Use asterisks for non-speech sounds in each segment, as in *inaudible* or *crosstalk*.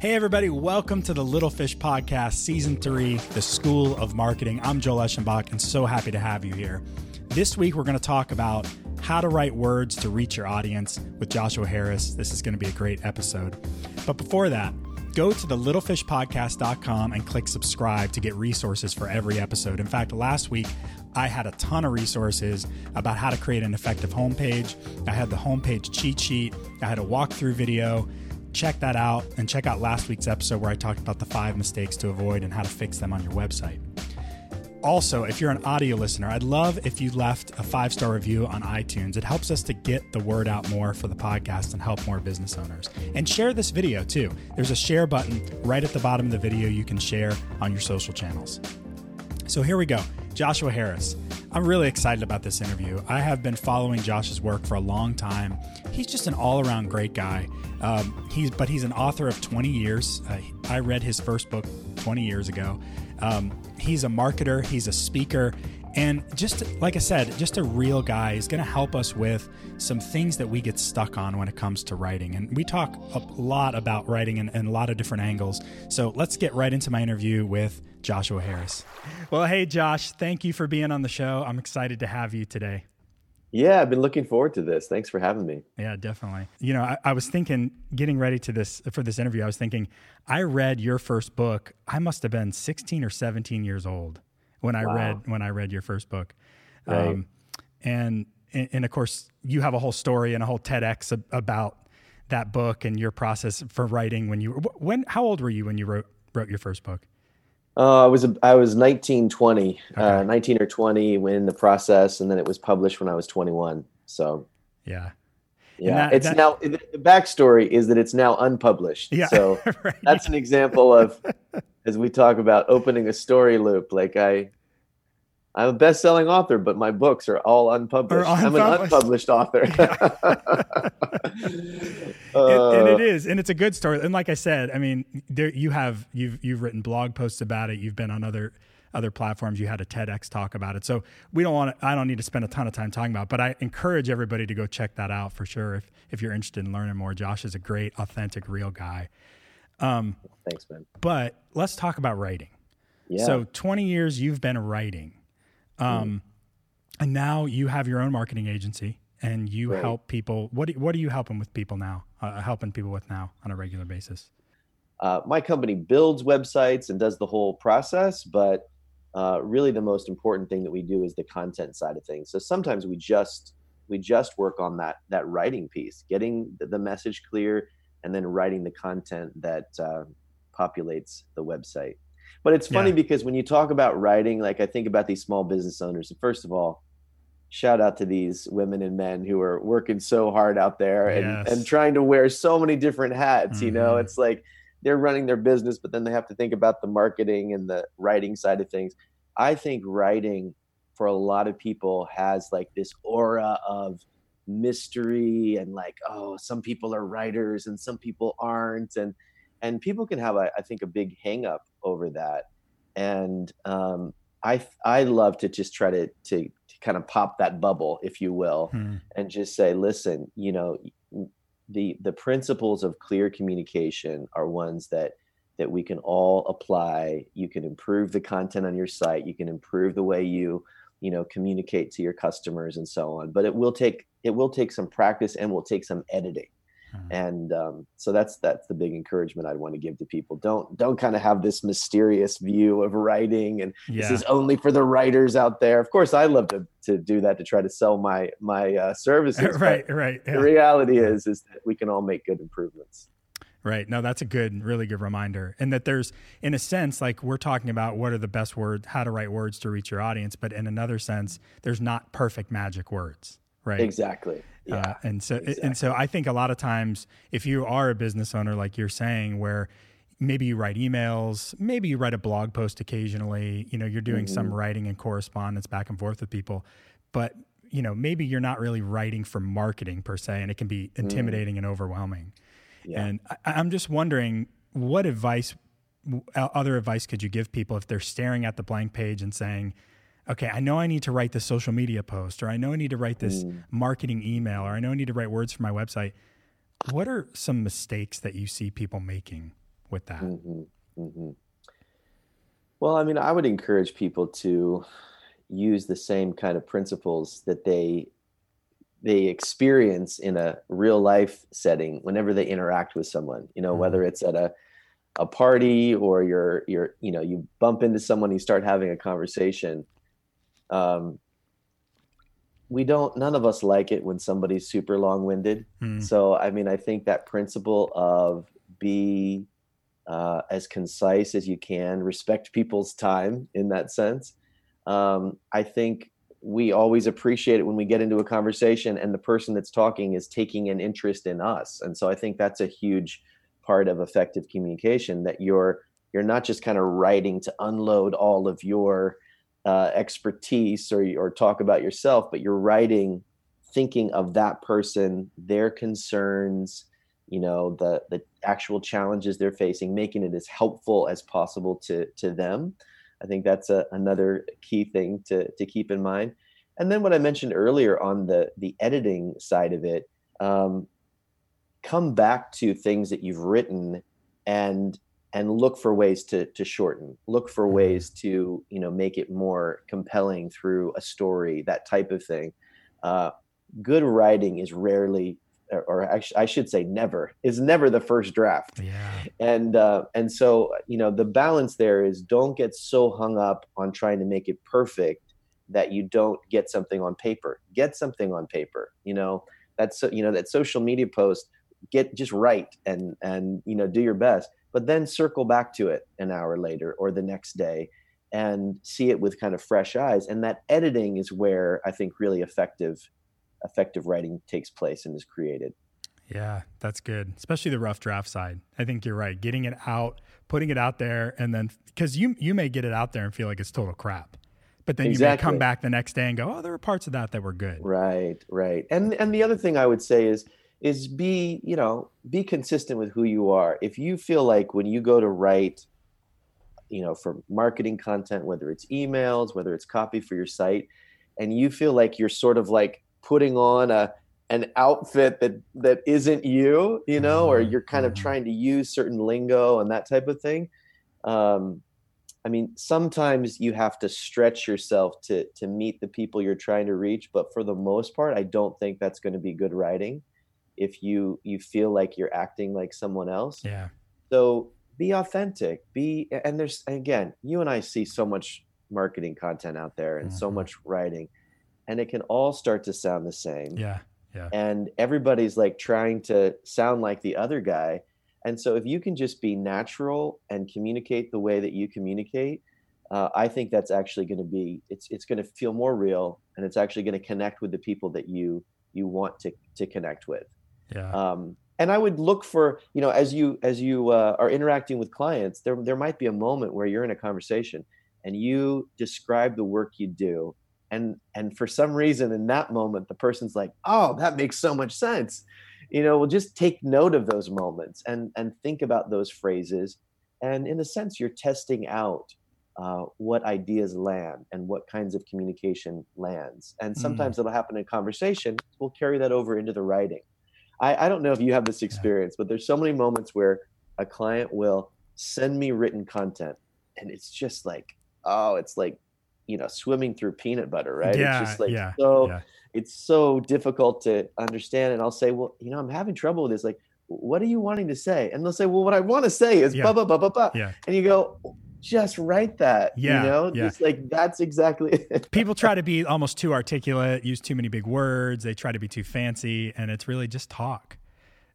Hey, everybody, welcome to the Little Fish Podcast, Season 3, The School of Marketing. I'm Joel Eschenbach, and so happy to have you here. This week, we're going to talk about how to write words to reach your audience with Joshua Harris. This is going to be a great episode. But before that, go to the littlefishpodcast.com and click subscribe to get resources for every episode. In fact, last week I had a ton of resources about how to create an effective homepage. I had the homepage cheat sheet, I had a walkthrough video. Check that out and check out last week's episode where I talked about the five mistakes to avoid and how to fix them on your website. Also, if you're an audio listener, I'd love if you left a five star review on iTunes. It helps us to get the word out more for the podcast and help more business owners. And share this video too. There's a share button right at the bottom of the video you can share on your social channels. So here we go Joshua Harris. I'm really excited about this interview. I have been following Josh's work for a long time. He's just an all around great guy. Um, he's but he's an author of 20 years. Uh, I read his first book 20 years ago. Um, he's a marketer, he's a speaker, and just like I said, just a real guy is going to help us with some things that we get stuck on when it comes to writing. And we talk a lot about writing in, in a lot of different angles. So let's get right into my interview with Joshua Harris. Well, hey, Josh, thank you for being on the show. I'm excited to have you today. Yeah, I've been looking forward to this. Thanks for having me. Yeah, definitely. You know, I, I, was thinking, getting ready to this for this interview, I was thinking, I read your first book. I must have been 16 or 17 years old when I wow. read when I read your first book. Right. Um, and, and and of course, you have a whole story and a whole TEDx about that book and your process for writing. When you when how old were you when you wrote wrote your first book? Uh, I was I was 19, 20, uh, okay. uh, 19 or 20 when the process, and then it was published when I was 21. So yeah, yeah. That, it's that, now the backstory is that it's now unpublished. Yeah, so *laughs* right. that's an example of *laughs* as we talk about opening a story loop. Like I I'm a best-selling author, but my books are all unpublished. unpublished. I'm an unpublished author. *laughs* uh, and, *laughs* and, it is, and it's a good story. And like I said, I mean, there you have you've you've written blog posts about it. You've been on other other platforms. You had a TEDx talk about it. So we don't want to, I don't need to spend a ton of time talking about, it, but I encourage everybody to go check that out for sure. If, if you're interested in learning more, Josh is a great, authentic, real guy. Um, Thanks, man. But let's talk about writing. Yeah. So 20 years you've been writing. Um, and now you have your own marketing agency and you right. help people. What, what are you helping with people now, uh, helping people with now on a regular basis? Uh, my company builds websites and does the whole process, but uh, really the most important thing that we do is the content side of things. So sometimes we just we just work on that that writing piece, getting the message clear, and then writing the content that uh, populates the website. But it's funny yeah. because when you talk about writing, like I think about these small business owners. And First of all, shout out to these women and men who are working so hard out there and, yes. and trying to wear so many different hats. Mm-hmm. You know, mm-hmm. it's like they're running their business, but then they have to think about the marketing and the writing side of things. I think writing for a lot of people has like this aura of mystery and like, oh, some people are writers and some people aren't. And and people can have a, I think a big hang up over that and um, I I love to just try to, to, to kind of pop that bubble, if you will, hmm. and just say, listen, you know, the the principles of clear communication are ones that that we can all apply. You can improve the content on your site. You can improve the way you you know communicate to your customers and so on. But it will take it will take some practice and will take some editing. Mm-hmm. And um, so that's that's the big encouragement I'd want to give to people. Don't don't kind of have this mysterious view of writing and yeah. this is only for the writers out there. Of course, I love to to do that to try to sell my my uh, services. *laughs* right, right. Yeah. The reality is is that we can all make good improvements. Right. No, that's a good, really good reminder. And that there's, in a sense, like we're talking about what are the best words, how to write words to reach your audience. But in another sense, there's not perfect magic words right exactly uh, yeah uh, and so exactly. and so i think a lot of times if you are a business owner like you're saying where maybe you write emails maybe you write a blog post occasionally you know you're doing mm-hmm. some writing and correspondence back and forth with people but you know maybe you're not really writing for marketing per se and it can be mm. intimidating mm. and overwhelming yeah. and I, i'm just wondering what advice other advice could you give people if they're staring at the blank page and saying okay, I know I need to write this social media post, or I know I need to write this mm. marketing email, or I know I need to write words for my website. What are some mistakes that you see people making with that? Mm-hmm. Mm-hmm. Well, I mean, I would encourage people to use the same kind of principles that they they experience in a real life setting whenever they interact with someone. You know, mm-hmm. whether it's at a a party or you're you're you know you bump into someone, you start having a conversation. Um, we don't none of us like it when somebody's super long-winded mm. so i mean i think that principle of be uh, as concise as you can respect people's time in that sense um, i think we always appreciate it when we get into a conversation and the person that's talking is taking an interest in us and so i think that's a huge part of effective communication that you're you're not just kind of writing to unload all of your uh, expertise or or talk about yourself, but you're writing thinking of that person, their concerns, you know, the the actual challenges they're facing, making it as helpful as possible to to them. I think that's a, another key thing to to keep in mind. And then what I mentioned earlier on the the editing side of it, um, come back to things that you've written and and look for ways to to shorten look for mm-hmm. ways to you know make it more compelling through a story that type of thing uh, good writing is rarely or I should say never is never the first draft. Yeah. And uh, and so you know the balance there is don't get so hung up on trying to make it perfect that you don't get something on paper. Get something on paper you know? That's you know that social media post get just write and and you know do your best but then circle back to it an hour later or the next day and see it with kind of fresh eyes. And that editing is where i think really effective effective writing takes place and is created. Yeah that's good. Especially the rough draft side. I think you're right. Getting it out putting it out there and then because you you may get it out there and feel like it's total crap but then exactly. you may come back the next day and go oh there were parts of that that were good. Right right. And and the other thing i would say is is be you know be consistent with who you are. If you feel like when you go to write you know for marketing content whether it's emails whether it's copy for your site and you feel like you're sort of like putting on a an outfit that that isn't you you know or mm-hmm. you're kind of mm-hmm. trying to use certain lingo and that type of thing um i mean sometimes you have to stretch yourself to to meet the people you're trying to reach but for the most part i don't think that's going to be good writing if you you feel like you're acting like someone else yeah so be authentic be and there's again you and i see so much marketing content out there and mm-hmm. so much writing and it can all start to sound the same. Yeah yeah. And everybody's like trying to sound like the other guy. And so if you can just be natural and communicate the way that you communicate uh, i think that's actually going to be it's it's going to feel more real and it's actually going to connect with the people that you you want to to connect with. Yeah. Um, and I would look for, you know, as you as you uh, are interacting with clients, there there might be a moment where you're in a conversation and you describe the work you do, and and for some reason in that moment the person's like, oh, that makes so much sense. You know, well, just take note of those moments and and think about those phrases, and in a sense, you're testing out uh, what ideas land and what kinds of communication lands. And mm. sometimes mm. it'll happen in conversation. We'll carry that over into the writing. I, I don't know if you have this experience, but there's so many moments where a client will send me written content and it's just like, oh, it's like, you know, swimming through peanut butter, right? Yeah, it's just like yeah, so yeah. it's so difficult to understand. And I'll say, well, you know, I'm having trouble with this. Like, what are you wanting to say? And they'll say, well, what I want to say is yeah. blah, blah, blah, blah, blah. Yeah. And you go, just write that. Yeah. You know, yeah. just like that's exactly it. *laughs* People try to be almost too articulate, use too many big words. They try to be too fancy, and it's really just talk.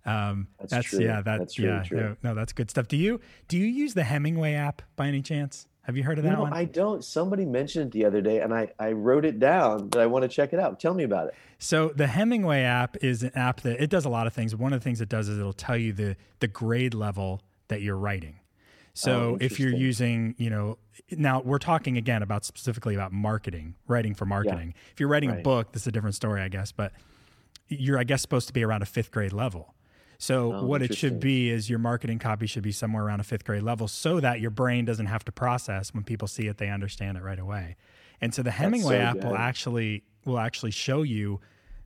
Um, that's, that's true. yeah, that, that's yeah, true. No, no, that's good stuff. Do you do you use the Hemingway app by any chance? Have you heard of that no, one? I don't. Somebody mentioned it the other day, and I, I wrote it down, but I want to check it out. Tell me about it. So the Hemingway app is an app that it does a lot of things. One of the things it does is it'll tell you the the grade level that you're writing. So oh, if you're using, you know, now we're talking again about specifically about marketing, writing for marketing. Yeah. If you're writing right. a book, this is a different story, I guess, but you're, I guess, supposed to be around a fifth grade level. So oh, what it should be is your marketing copy should be somewhere around a fifth grade level so that your brain doesn't have to process when people see it, they understand it right away. And so the Hemingway so app good. will actually will actually show you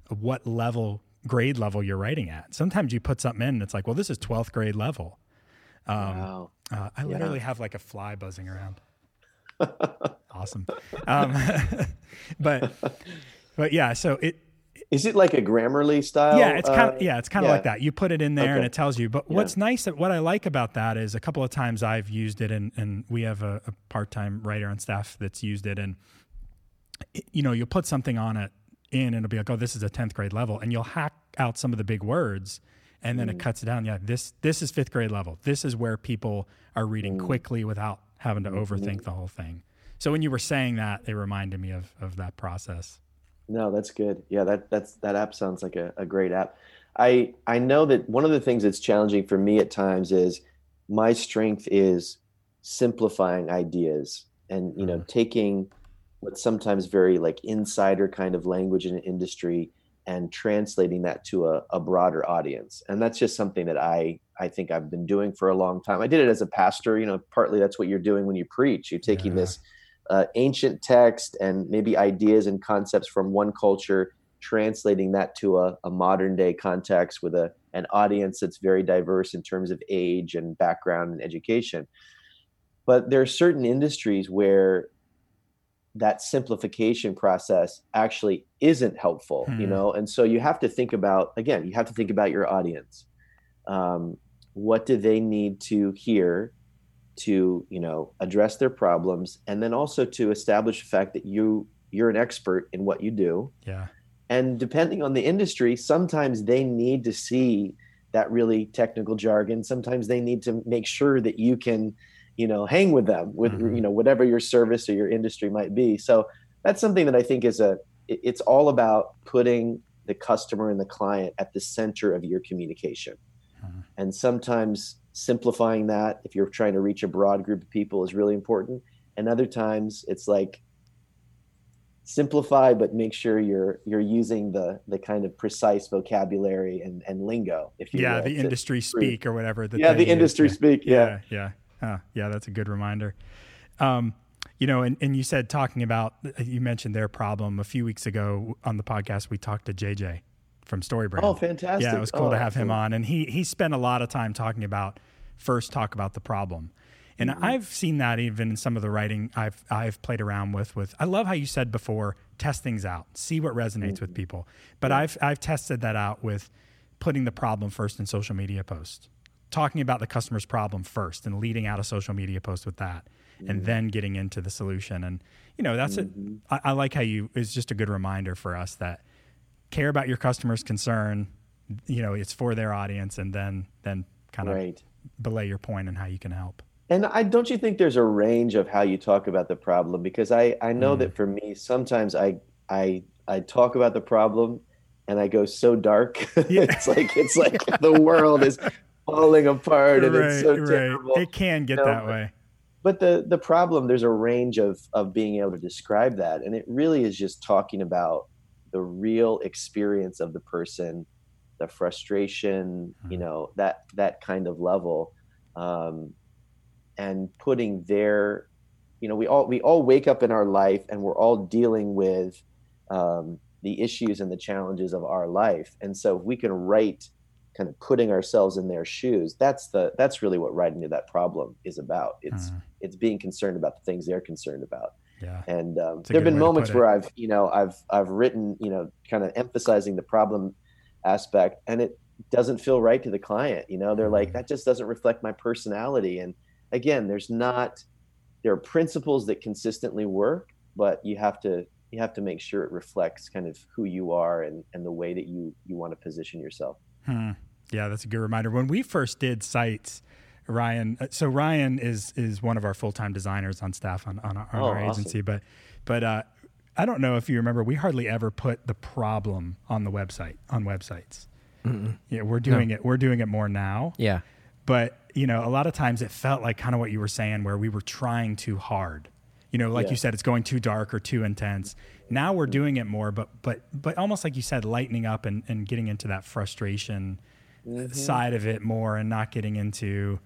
what level grade level you're writing at. Sometimes you put something in and it's like, well, this is 12th grade level. Um, wow. Uh, I literally have like a fly buzzing around. *laughs* awesome. Um, *laughs* but but yeah, so it is it like a Grammarly style? Yeah, it's kind of uh, yeah, it's kind of yeah. like that. You put it in there okay. and it tells you. But yeah. what's nice, what I like about that is a couple of times I've used it, and and we have a, a part time writer on staff that's used it, and you know you'll put something on it in, and it'll be like, oh, this is a tenth grade level, and you'll hack out some of the big words, and then mm. it cuts it down. Yeah, this this is fifth grade level. This is where people are reading mm. quickly without having to mm-hmm. overthink the whole thing. So when you were saying that, it reminded me of of that process. No, that's good. Yeah, that that's that app sounds like a, a great app. I I know that one of the things that's challenging for me at times is my strength is simplifying ideas and you know mm-hmm. taking what's sometimes very like insider kind of language in an industry and translating that to a, a broader audience and that's just something that i i think i've been doing for a long time i did it as a pastor you know partly that's what you're doing when you preach you're taking yeah. this uh, ancient text and maybe ideas and concepts from one culture, translating that to a, a modern day context with a, an audience that's very diverse in terms of age and background and education. But there are certain industries where that simplification process actually isn't helpful, hmm. you know, and so you have to think about again, you have to think about your audience. Um, what do they need to hear to you know address their problems and then also to establish the fact that you you're an expert in what you do. Yeah. And depending on the industry sometimes they need to see that really technical jargon. Sometimes they need to make sure that you can you know hang with them with mm-hmm. you know whatever your service or your industry might be. So that's something that i think is a it's all about putting the customer and the client at the center of your communication. Mm-hmm. and sometimes simplifying that if you're trying to reach a broad group of people is really important. And other times it's like simplify but make sure you're you're using the the kind of precise vocabulary and and lingo if you yeah will, the industry speak or whatever yeah the industry speak yeah. Yeah yeah, yeah that's a good reminder. Um you know and, and you said talking about you mentioned their problem a few weeks ago on the podcast we talked to jj from Storybrand. Oh, fantastic! Yeah, it was cool oh, to have him on, and he he spent a lot of time talking about first talk about the problem. And mm-hmm. I've seen that even in some of the writing I've I've played around with with I love how you said before test things out see what resonates mm-hmm. with people but yeah. I've I've tested that out with putting the problem first in social media posts talking about the customer's problem first and leading out a social media post with that mm-hmm. and then getting into the solution and you know that's it mm-hmm. I, I like how you it's just a good reminder for us that care about your customer's concern you know it's for their audience and then then kind of right belay your point and how you can help. And I don't you think there's a range of how you talk about the problem because I I know mm. that for me sometimes I I I talk about the problem and I go so dark. *laughs* Yeah. it's like it's like *laughs* the world is falling apart and right, it's so right. terrible. It can get you know? that way. But the the problem there's a range of of being able to describe that and it really is just talking about the real experience of the person the frustration, mm-hmm. you know, that that kind of level, um, and putting their, you know, we all we all wake up in our life and we're all dealing with um, the issues and the challenges of our life, and so if we can write, kind of putting ourselves in their shoes, that's the that's really what writing to that problem is about. It's mm-hmm. it's being concerned about the things they're concerned about. Yeah. And um, there have been moments where I've, you know, I've I've written, you know, kind of emphasizing the problem aspect and it doesn't feel right to the client you know they're like mm-hmm. that just doesn't reflect my personality and again there's not there are principles that consistently work but you have to you have to make sure it reflects kind of who you are and and the way that you you want to position yourself hmm. yeah that's a good reminder when we first did sites ryan uh, so ryan is is one of our full-time designers on staff on, on our, on oh, our awesome. agency but but uh, I don't know if you remember, we hardly ever put the problem on the website on websites. Mm-mm. Yeah, we're doing no. it. We're doing it more now. Yeah, but you know, a lot of times it felt like kind of what you were saying, where we were trying too hard. You know, like yeah. you said, it's going too dark or too intense. Now we're doing it more, but but but almost like you said, lightening up and, and getting into that frustration mm-hmm. side of it more, and not getting into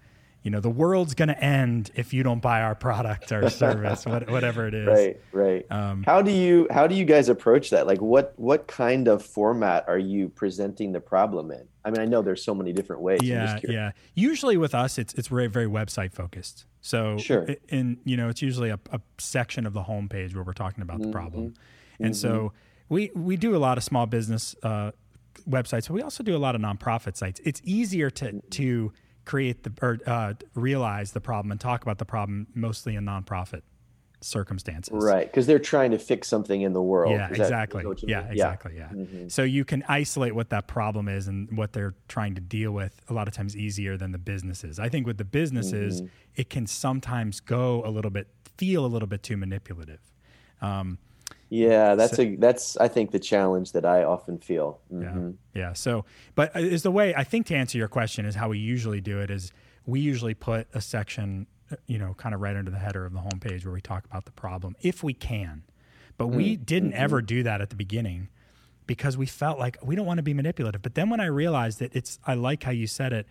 you know the world's going to end if you don't buy our product or *laughs* service whatever it is. Right right. Um, how do you how do you guys approach that? Like what what kind of format are you presenting the problem in? I mean i know there's so many different ways yeah yeah. Usually with us it's it's very very website focused. So sure. and you know it's usually a, a, section of the homepage where we're talking about the mm-hmm. problem. And mm-hmm. so we we do a lot of small business uh, websites but we also do a lot of nonprofit sites. It's easier to mm-hmm. to create the or uh, realize the problem and talk about the problem mostly in nonprofit circumstances. Right, because they're trying to fix something in the world. Yeah, exactly. yeah, exactly. Yeah. Mm-hmm. So you can isolate what that problem is and what they're trying to deal with a lot of times easier than the businesses. I think with the businesses, mm-hmm. it can sometimes go a little bit, feel a little bit too manipulative. Um, yeah, that's so, a that's I think the challenge that I often feel. Mm-hmm. Yeah, yeah. So, but is the way I think to answer your question is how we usually do it is we usually put a section, you know, kind of right under the header of the homepage where we talk about the problem if we can. But mm-hmm. we didn't mm-hmm. ever do that at the beginning because we felt like we don't want to be manipulative. But then when I realized that it's, I like how you said it.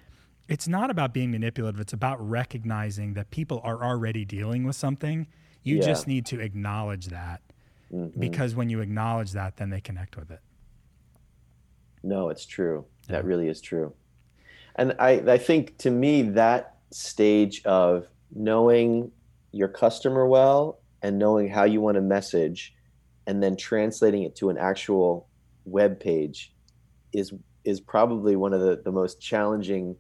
It's not about being manipulative. It's about recognizing that people are already dealing with something. You yeah. just need to acknowledge that mm-hmm. because when you acknowledge that, then they connect with it. No, it's true. Yeah. That really is true. And I, I think to me, that stage of knowing your customer well and knowing how you want to message and then translating it to an actual web page is is probably one of the, the most challenging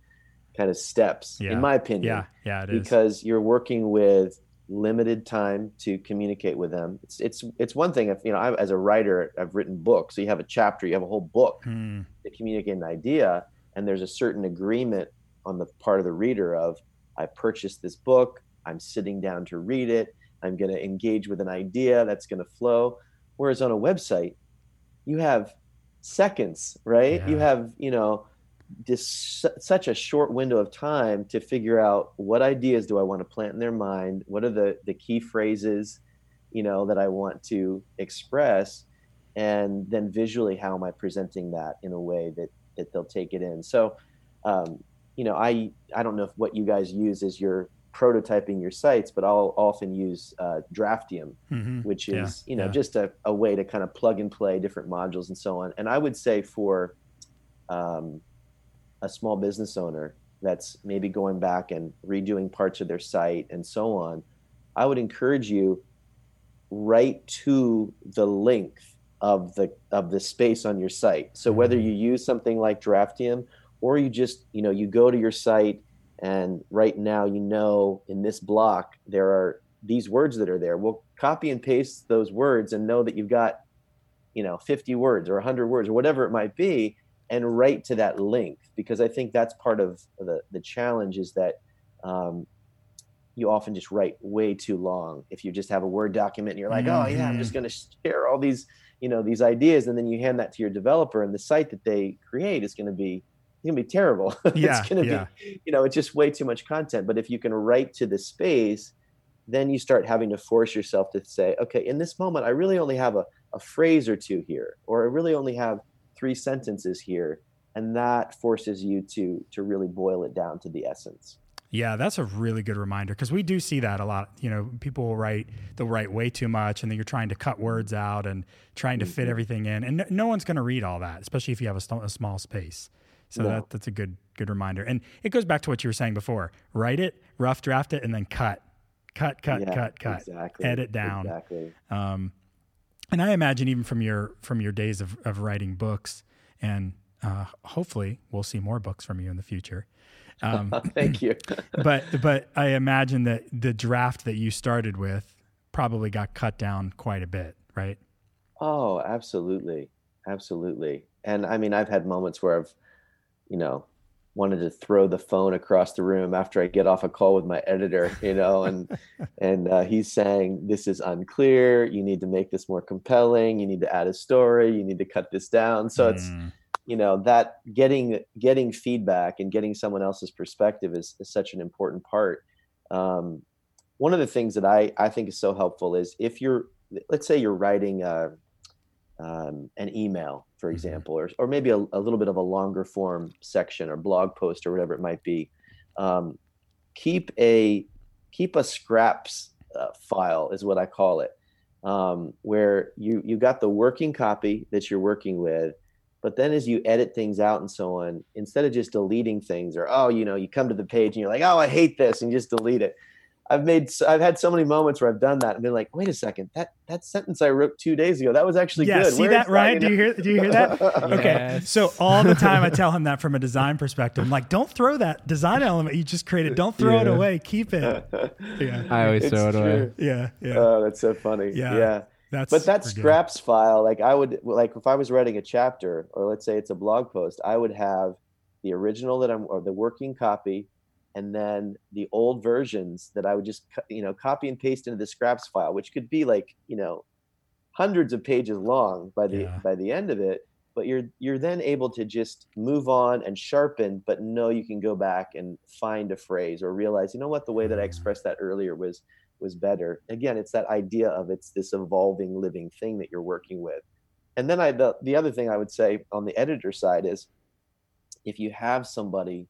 kind of steps yeah. in my opinion yeah yeah it is. because you're working with limited time to communicate with them. It's it's it's one thing if you know I, as a writer I've written books, so you have a chapter, you have a whole book hmm. to communicate an idea, and there's a certain agreement on the part of the reader of I purchased this book, I'm sitting down to read it, I'm going to engage with an idea that's going to flow. Whereas on a website, you have seconds, right? Yeah. You have you know this such a short window of time to figure out what ideas do I want to plant in their mind, what are the the key phrases, you know, that I want to express, and then visually how am I presenting that in a way that that they'll take it in. So, um, you know, I I don't know if what you guys use as your prototyping your sites, but I'll often use uh, Draftium, mm-hmm. which is yeah, you know yeah. just a, a way to kind of plug and play different modules and so on. And I would say for um, a small business owner that's maybe going back and redoing parts of their site and so on, I would encourage you right to the length of the of the space on your site. So whether mm-hmm. you use something like Draftium or you just, you know, you go to your site and right now you know in this block there are these words that are there. Well, copy and paste those words and know that you've got, you know, 50 words or 100 words or whatever it might be and write to that length because I think that's part of the the challenge is that um, you often just write way too long. If you just have a Word document and you're like, mm-hmm. oh yeah, I'm just mm-hmm. going to share all these you know these ideas, and then you hand that to your developer, and the site that they create is going to be it's going to be terrible. *laughs* Yeah, it's going to yeah. be you know it's just way too much content. But if you can write to the space, then you start having to force yourself to say, okay, in this moment, I really only have a, a phrase or two here, or I really only have three sentences here and that forces you to to really boil it down to the essence yeah that's a really good reminder because we do see that a lot you know people will write they'll write way too much and then you're trying to cut words out and trying to fit mm-hmm. everything in and no, no one's going to read all that especially if you have a, st- a small space so no. that, that's a good good reminder and it goes back to what you were saying before write it rough draft it and then cut cut cut yeah, cut cut exactly. edit down exactly. um, and I imagine even from your from your days of, of writing books, and uh, hopefully we'll see more books from you in the future. Um, *laughs* Thank you. *laughs* but but I imagine that the draft that you started with probably got cut down quite a bit, right? Oh, absolutely, absolutely. And I mean, I've had moments where I've, you know, wanted to throw the phone across the room after I get off a call with my editor, you know, and *laughs* and uh, he's saying this is unclear. You need to make this more compelling. You need to add a story. You need to cut this down. So mm. it's you know that getting getting feedback and getting someone else's perspective is, is such an important part. Um, one of the things that I I think is so helpful is if you're let's say you're writing a, um, an email for mm-hmm. example, or, or maybe a, a, little bit of a longer form section or blog post or whatever it might be. Um, keep a keep a scraps uh, file is what I call it, um, where you you got the working copy that you're working with, but then as you edit things out and so on, instead of just deleting things or oh you know you come to the page and you're like oh I hate this and you just delete it, I've made I've had so many moments where I've done that and been like, wait a second, that that sentence I wrote two days ago that was actually good. yeah, good. See Where that, Ryan? Do you hear? Do you hear that? *laughs* okay, yes. so all the time I tell him that from a design perspective. I'm like, don't throw that design element you just created. Don't throw yeah. it away. Keep it. *laughs* Yeah, I always it's throw it away. Yeah, yeah. Oh, that's so funny. Yeah, yeah. That's but that scraps good. file, like I would like if I was writing a chapter or let's say it's a blog post, I would have the original that I'm or the working copy and then the old versions that I would just you know copy and paste into the scraps file, which could be like you know hundreds of pages long by the yeah. by the end of it. But you're you're then able to just move on and sharpen, but know you can go back and find a phrase or realize you know what the way that I expressed that earlier was was better. Again, it's that idea of it's this evolving living thing that you're working with. And then I the, the other thing I would say on the editor side is if you have somebody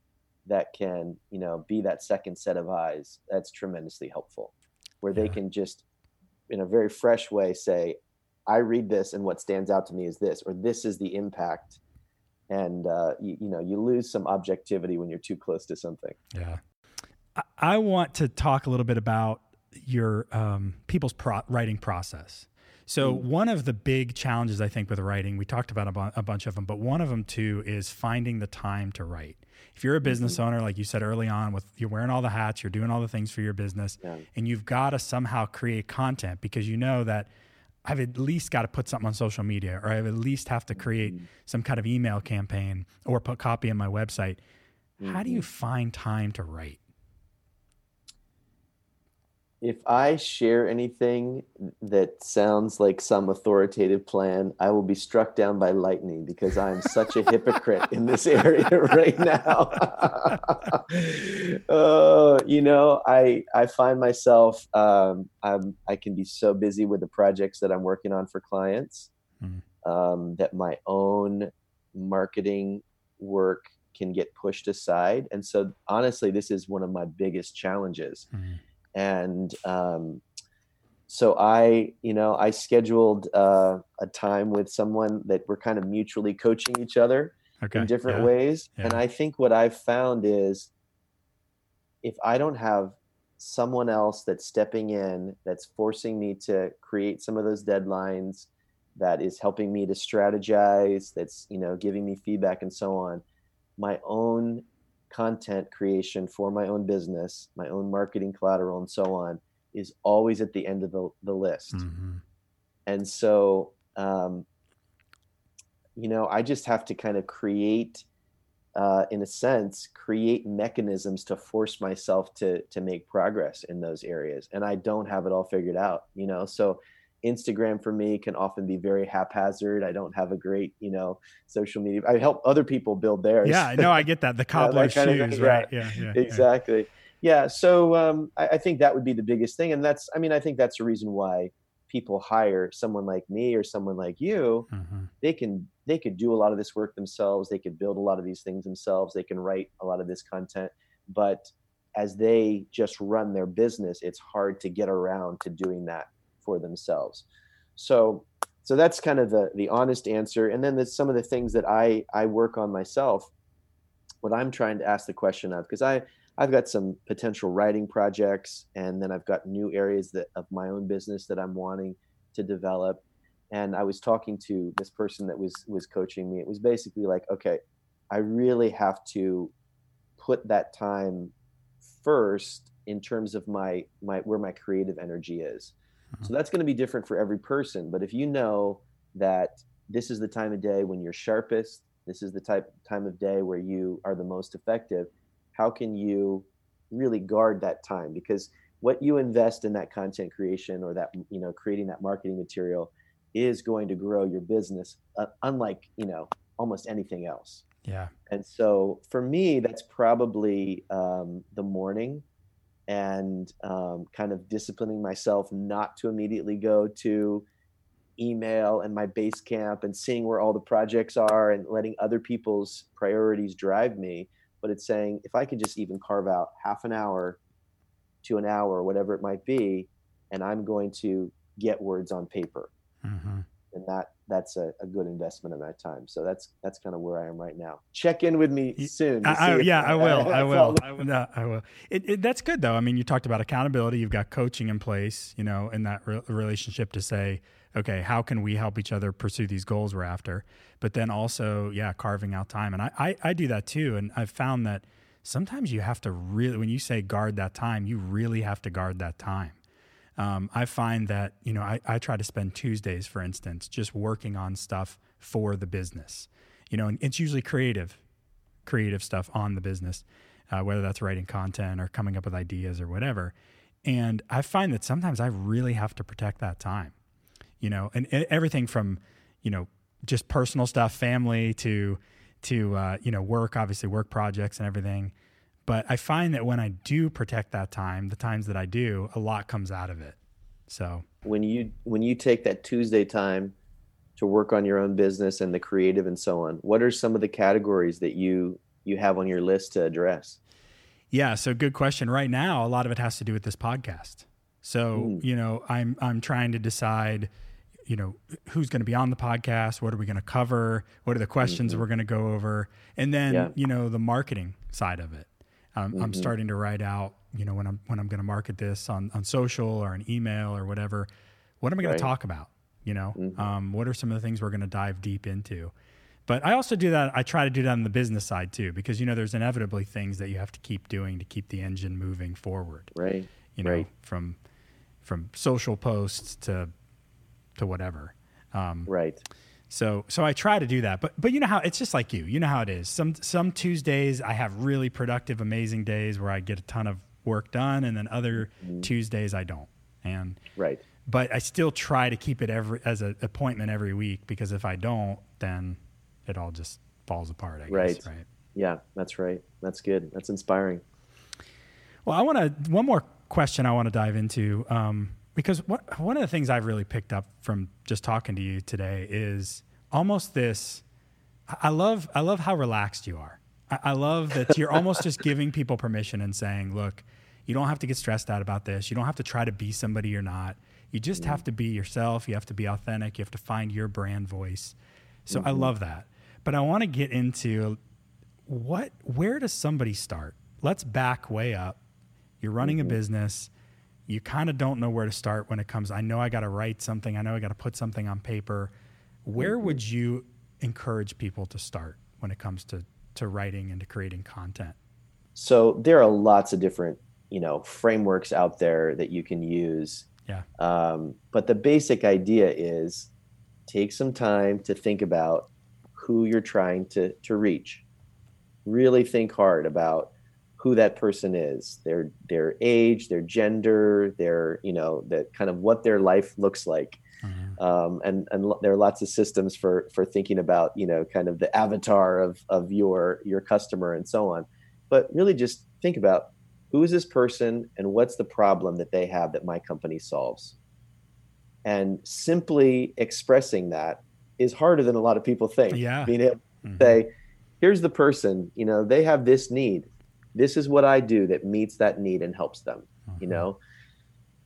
that can you know be that second set of eyes that's tremendously helpful where they can just in a very fresh way say i read this and what stands out to me is this or this is the impact and uh, you, you know you lose some objectivity when you're too close to something yeah i want to talk a little bit about your um, people's pro- writing process so mm. one of the big challenges I think with writing, we talked about a, bu- a, bunch of them, but one of them too is finding the time to write. If you're a business mm-hmm. owner, like you said early on, with you're wearing all the hats, you're doing all the things for your business, yeah. and you've got to somehow create content because you know that I've at least got to put something on social media, or I have at least have to create mm-hmm. some kind of email campaign or put copy on my website. Mm-hmm. How do you mm-hmm. find time to write? If I share anything that sounds like some authoritative plan, I will be struck down by lightning because I'm such a hypocrite in this area *laughs* right now. *laughs* uh, you know, I I find myself um, I'm I can be so busy with the projects that I'm working on for clients mm. um, that my own marketing work can get pushed aside, and so honestly, this is one of my biggest challenges. Mm and um, so I, you know, I scheduled uh, a time with someone that we're kind of mutually coaching each other okay. in different yeah. ways. Yeah. And I think what I've found is if I don't have someone else that's stepping in, that's forcing me to create some of those deadlines, that is helping me to strategize, that's, you know, giving me feedback and so on, my own content creation for my own business, my own marketing collateral, and so on, is always at the end of the, the list. Mm-hmm. And so, um, you know, I just have to kind of create, uh, in a sense, create mechanisms to force myself to to make progress in those areas. And I don't have it all figured out, you know. So Instagram for me can often be very haphazard. I don't have a great, you know, social media. I help other people build theirs. Yeah, no, I get that. The cobbler *laughs* yeah, shoes, right? Yeah, yeah, exactly. Yeah. yeah. So um, I, I, think that would be the biggest thing, and that's, I mean, I think that's the reason why people hire someone like me or someone like you. Mm-hmm. They can they could do a lot of this work themselves. They could build a lot of these things themselves. They can write a lot of this content, but as they just run their business, it's hard to get around to doing that for themselves. So so that's kind of the the honest answer. And then there's some of the things that I I work on myself. What I'm trying to ask the question of because I I've got some potential writing projects, and then I've got new areas that of my own business that I'm wanting to develop. And I was talking to this person that was was coaching me. It was basically like, okay, I really have to put that time first in terms of my my where my creative energy is Mm-hmm. So that's going to be different for every person. But if you know that this is the time of day when you're sharpest, this is the type time of day where you are the most effective, how can you really guard that time? Because what you invest in that content creation or that you know creating that marketing material is going to grow your business uh, unlike you know almost anything else yeah and so for me that's probably um, the morning and um, kind of disciplining myself not to immediately go to email and my Basecamp and seeing where all the projects are and letting other people's priorities drive me but it's saying if I could just even carve out half an hour to an hour, whatever it might be, and I'm going to get words on paper. Mm-hmm. And that that's a, a, good investment of my time. So that's that's kind of where I am right now. Check in with me soon. I, I, yeah, I will. *laughs* I will. I will. No, I will. It, it, that's good though. I mean, you talked about accountability. You've got coaching in place, you know, in that re- relationship to say, okay, how can we help each other pursue these goals we're after? But then also, yeah, carving out time. And I, I, I do that too. And I've found that sometimes you have to really, when you say guard that time, you really have to guard that time. Um, I find that, you know, I, I try to spend Tuesdays, for instance, just working on stuff for the business. You know, and it's usually creative, creative stuff on the business, uh, whether that's writing content or coming up with ideas or whatever. And I find that sometimes I really have to protect that time you know, and, and everything from, you know, just personal stuff, family to, to, uh, you know, work, obviously work projects and everything. But I find that when I do protect that time, the times that I do, a lot comes out of it. So when you, when you take that Tuesday time to work on your own business and the creative and so on, what are some of the categories that you, you have on your list to address? Yeah, so good question. Right now, a lot of it has to do with this podcast. So, mm. you know, I'm I'm trying to decide you know who's going to be on the podcast what are we going to cover what are the questions mm-hmm. we're going to go over and then yeah. you know the marketing side of it um, mm-hmm. i'm starting to write out you know when i'm when i'm going to market this on on social or an email or whatever what am i going right. to talk about you know mm-hmm. um, what are some of the things we're going to dive deep into but i also do that i try to do that on the business side too because you know there's inevitably things that you have to keep doing to keep the engine moving forward right you know right. from from social posts to to whatever. Um, right. So so I try to do that, but but you know how it's just like you. You know how it is. Some some Tuesdays I have really productive, amazing days where I get a ton of work done, and then other mm-hmm. Tuesdays I don't. And right. But I still try to keep it every as an appointment every week because if I don't, then it all just falls apart. I right. Guess, right. Yeah, that's right. That's good. That's inspiring. Well, I want to one more question I want to dive into. Um, because what, one of the things I've really picked up from just talking to you today is almost this. I love I love how relaxed you are. I, I love that you're almost just giving people permission and saying, "Look, you don't have to get stressed out about this. You don't have to try to be somebody you're not. You just mm-hmm. have to be yourself. You have to be authentic. You have to find your brand voice." So mm-hmm. I love that. But I want to get into what where does somebody start? Let's back way up. You're running mm-hmm. a business you kind of don't know where to start when it comes i know i got to write something i know i got to put something on paper. Where mm-hmm. would you encourage people to start when it comes to to writing and to creating content? So there are lots of different you know frameworks out there that you can use. Yeah. Um, but the basic idea is take some time to think about who you're trying to to reach. Really think hard about who that person is, their their age, their gender, their you know that kind of what their life looks like. Mm-hmm. Um, and and there are lots of systems for for thinking about you know kind of the avatar of of your your customer and so on. But really, just think about who is this person and what's the problem that they have that my company solves. And simply expressing that is harder than a lot of people think. Yeah. Being able to mm-hmm. say, here's the person, you know, they have this need this is what I do that meets that need and helps them, you mm-hmm. know?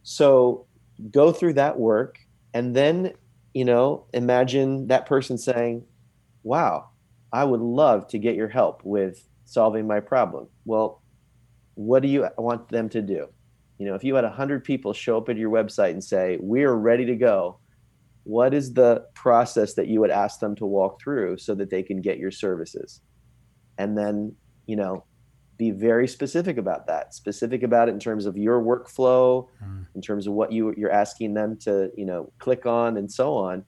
So go through that work and then, you know, imagine that person saying, wow, I would love to get your help with solving my problem. Well, what do you want them to do? You know, if you had 100 people show up at your website and say, we're ready to go, what is the process that you would ask them to walk through so that they can get your services? And then, you know, be very specific about that specific about it in terms of your workflow mm. in terms of what you you're asking them to you know click on and so on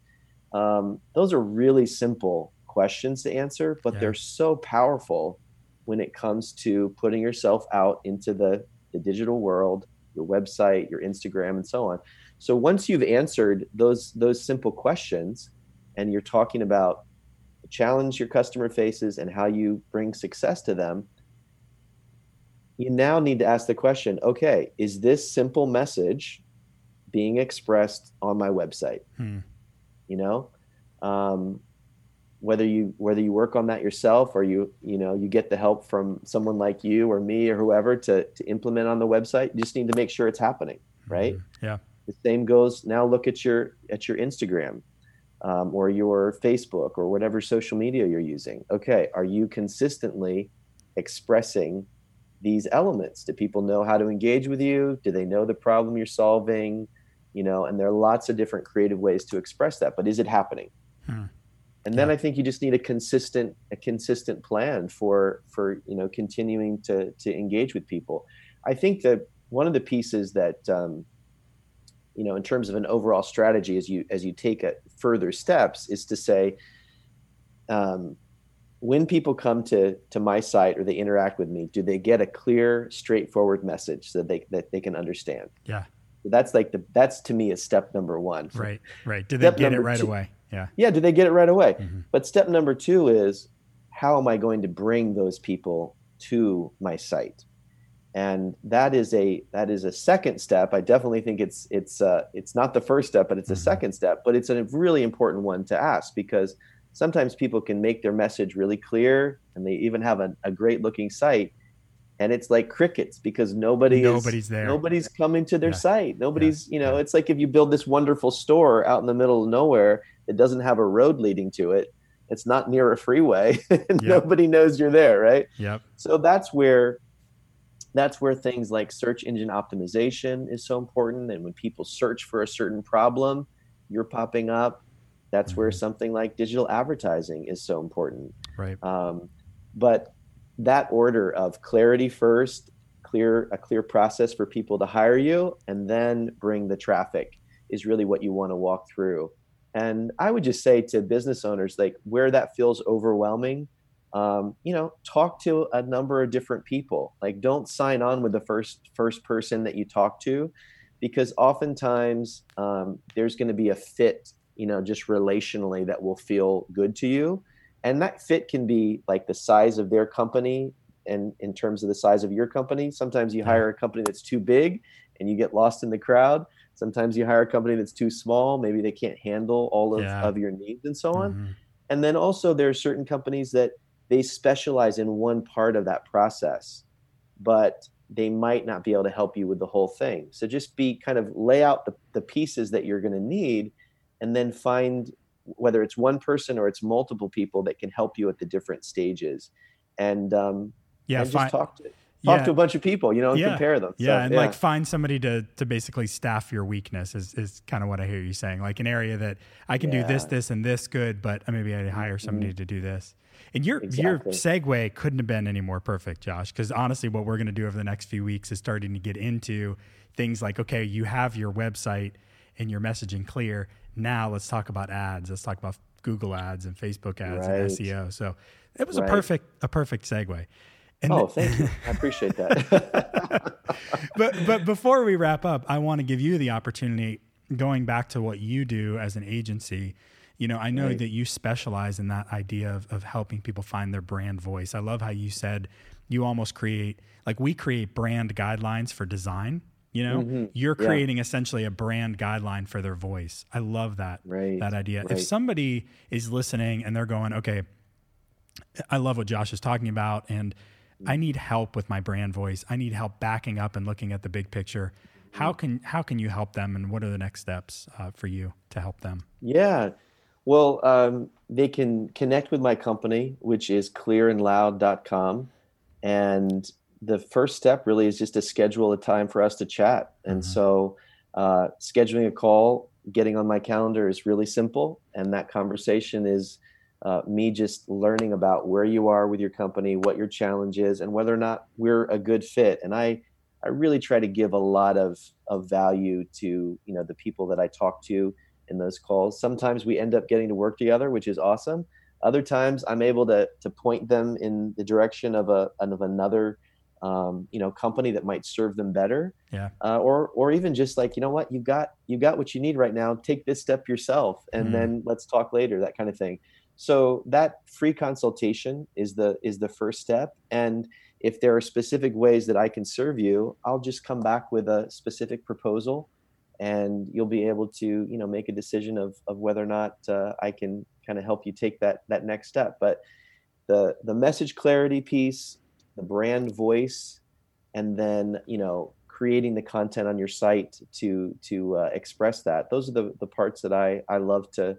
um, those are really simple questions to answer but yeah. they're so powerful when it comes to putting yourself out into the, the digital world your website your instagram and so on so once you've answered those those simple questions and you're talking about the challenge your customer faces and how you bring success to them you now need to ask the question okay is this simple message being expressed on my website hmm. you know um, whether you whether you work on that yourself or you you know you get the help from someone like you or me or whoever to to implement on the website you just need to make sure it's happening right mm-hmm. yeah the same goes now look at your at your instagram um, or your facebook or whatever social media you're using okay are you consistently expressing these elements. Do people know how to engage with you? Do they know the problem you're solving? You know and there are lots of different creative ways to express that but is it happening? Hmm. And then yeah. I think you just need a consistent a consistent plan for for you know continuing to to engage with people. I think that one of the pieces that um, you know in terms of an overall strategy as you as you take a further steps is to say um, when people come to to my site or they interact with me do they get a clear straightforward message that they that they can understand yeah that's like the that's to me is step number one right right do they get it right two, away yeah. Yeah. Do they get it right away? Mm-hmm. But step number two is how am I going to bring those people to my site? And that is a that is a second step. I definitely think it's it's uh, it's not the first step, but it's a mm-hmm. second step. But it's a really important one to ask because sometimes people can make their message really clear, and they even have a, a great looking site, and it's like crickets because nobody nobody's is, there nobody's coming to their yeah. site nobody's yeah. you know yeah. it's like if you build this wonderful store out in the middle of nowhere it doesn't have a road leading to it it's not near a freeway *laughs* yep. nobody knows you're there right yep so that's where that's where things like search engine optimization is so important and when people search for a certain problem you're popping up that's mm-hmm. where something like digital advertising is so important right um, but that order of clarity first clear a clear process for people to hire you and then bring the traffic is really what you want to walk through and I would just say to business owners, like where that feels overwhelming, um, you know, talk to a number of different people. Like don't sign on with the first first person that you talk to, because oftentimes um, there's going to be a fit, you know, just relationally that will feel good to you, and that fit can be like the size of their company and in terms of the size of your company. Sometimes you hire a company that's too big and you get lost in the crowd Sometimes you hire a company that's too small. Maybe they can't handle all of, yeah. of your needs and so on. Mm-hmm. And then also there are certain companies that they specialize in one part of that process, but they might not be able to help you with the whole thing. So just be kind of lay out the, the pieces that you're going to need and then find whether it's one person or it's multiple people that can help you at the different stages. And, um, yeah, and just talk to talk yeah. to a bunch of people, you know, and yeah. compare them. Yeah, so, and yeah. like find somebody to to basically staff your weakness is is kind of what I hear you saying. Like an area that I can do this, this, and this good, but maybe I hire somebody mm-hmm. to do this. And your exactly. your segue couldn't have been any more perfect, Josh. Because honestly, what we're going to do over the next few weeks is starting to get into things like, okay, you have your website and your messaging clear. Now let's talk about ads. Let's talk about Google ads and Facebook ads right. and SEO. So it was right. a perfect a perfect segue. And oh, thank you. I appreciate that. *laughs* but but before we wrap up, I want to give you the opportunity going back to what you do as an agency. You know, I know right. that you specialize in that idea of, of helping people find their brand voice. I love how you said you almost create like we create brand guidelines for design. You know, mm-hmm. you're creating yeah. essentially a brand guideline for their voice. I love that right. that idea. Right. If somebody is listening and they're going, okay, I love what Josh is talking about, and I need help with my brand voice. I need help backing up and looking at the big picture. How can how can you help them, and what are the next steps uh, for you to help them? Yeah, well, um, they can connect with my company, which is clearandloud.com, and the first step really is just to schedule a time for us to chat. And mm-hmm. so, uh, scheduling a call, getting on my calendar is really simple, and that conversation is uh, me just learning about where you are with your company, what your challenge is, and whether or not we're a good fit. And I, I really try to give a lot of, of value to you know the people that I talk to in those calls. Sometimes we end up getting to work together, which is awesome. Other times I'm able to to point them in the direction of a of another um, you know company that might serve them better. Yeah. Uh, or or even just like you know what you've got you've got what you need right now. Take this step yourself, and mm. then let's talk later. That kind of thing. So that free consultation is the is the first step and if there are specific ways that I can serve you, I'll just come back with a specific proposal and you'll be able to, you know, make a decision of, of whether or not uh, I can kind of help you take that that next step. But the the message clarity piece, the brand voice, and then you know creating the content on your site to to uh, express that. Those are the the parts that I I love to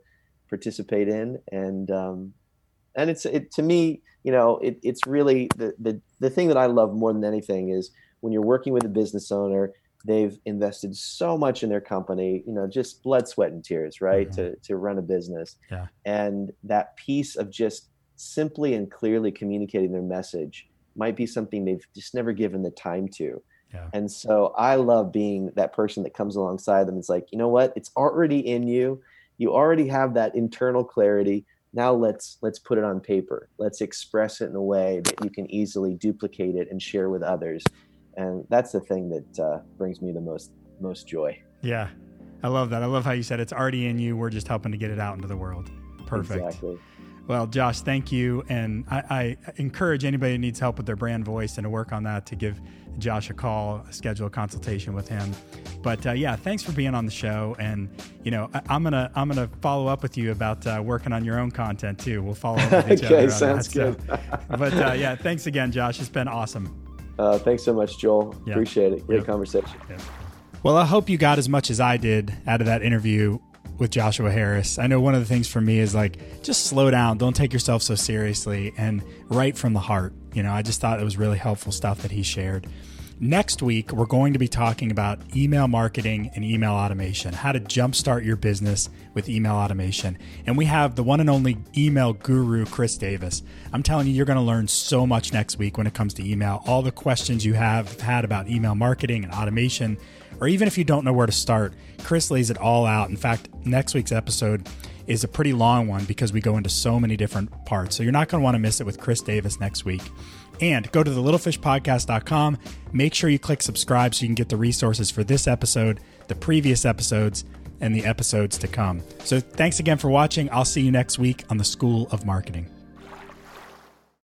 participate in, and um, and it's it to me, you know, it, it's really the the the thing that I love more than anything is when you're working with a business owner they've invested so much in their company you know just blood sweat and tears right mm-hmm. to to run a business yeah. and that piece of just simply and clearly communicating their message might be something they've just never given the time to yeah. and so i love being that person that comes alongside them it's like you know what it's already in you you already have that internal clarity now let's let's put it on paper let's express it in a way that you can easily duplicate it and share with others and that's the thing that uh, brings me the most most joy. Yeah, I love that. I love how you said it's already in you. We're just helping to get it out into the world. Perfect. Exactly. Well, Josh, thank you, and I, I, encourage anybody who needs help with their brand voice and to work on that to give Josh a call, schedule a consultation with him. But uh, yeah, thanks for being on the show, and you know I, am gonna I'm gonna follow up with you about uh, working on your own content too. We'll follow up with each *laughs* okay, other. sounds that, good. So. *laughs* but uh, yeah, thanks again, Josh. It's been awesome. Uh, thanks so much, Joel. Appreciate it. Great conversation. Well, I hope you got as much as I did out of that interview with Joshua Harris. I know one of the things for me is like just slow down, don't take yourself so seriously, and write from the heart. You know, I just thought it was really helpful stuff that he shared. Next week, we're going to be talking about email marketing and email automation, how to jumpstart your business with email automation. And we have the one and only email guru, Chris Davis. I'm telling you, you're going to learn so much next week when it comes to email. All the questions you have had about email marketing and automation, or even if you don't know where to start, Chris lays it all out. In fact, next week's episode is a pretty long one because we go into so many different parts. So you're not going to want to miss it with Chris Davis next week. And go to the littlefishpodcast.com. Make sure you click subscribe so you can get the resources for this episode, the previous episodes, and the episodes to come. So thanks again for watching. I'll see you next week on the School of Marketing.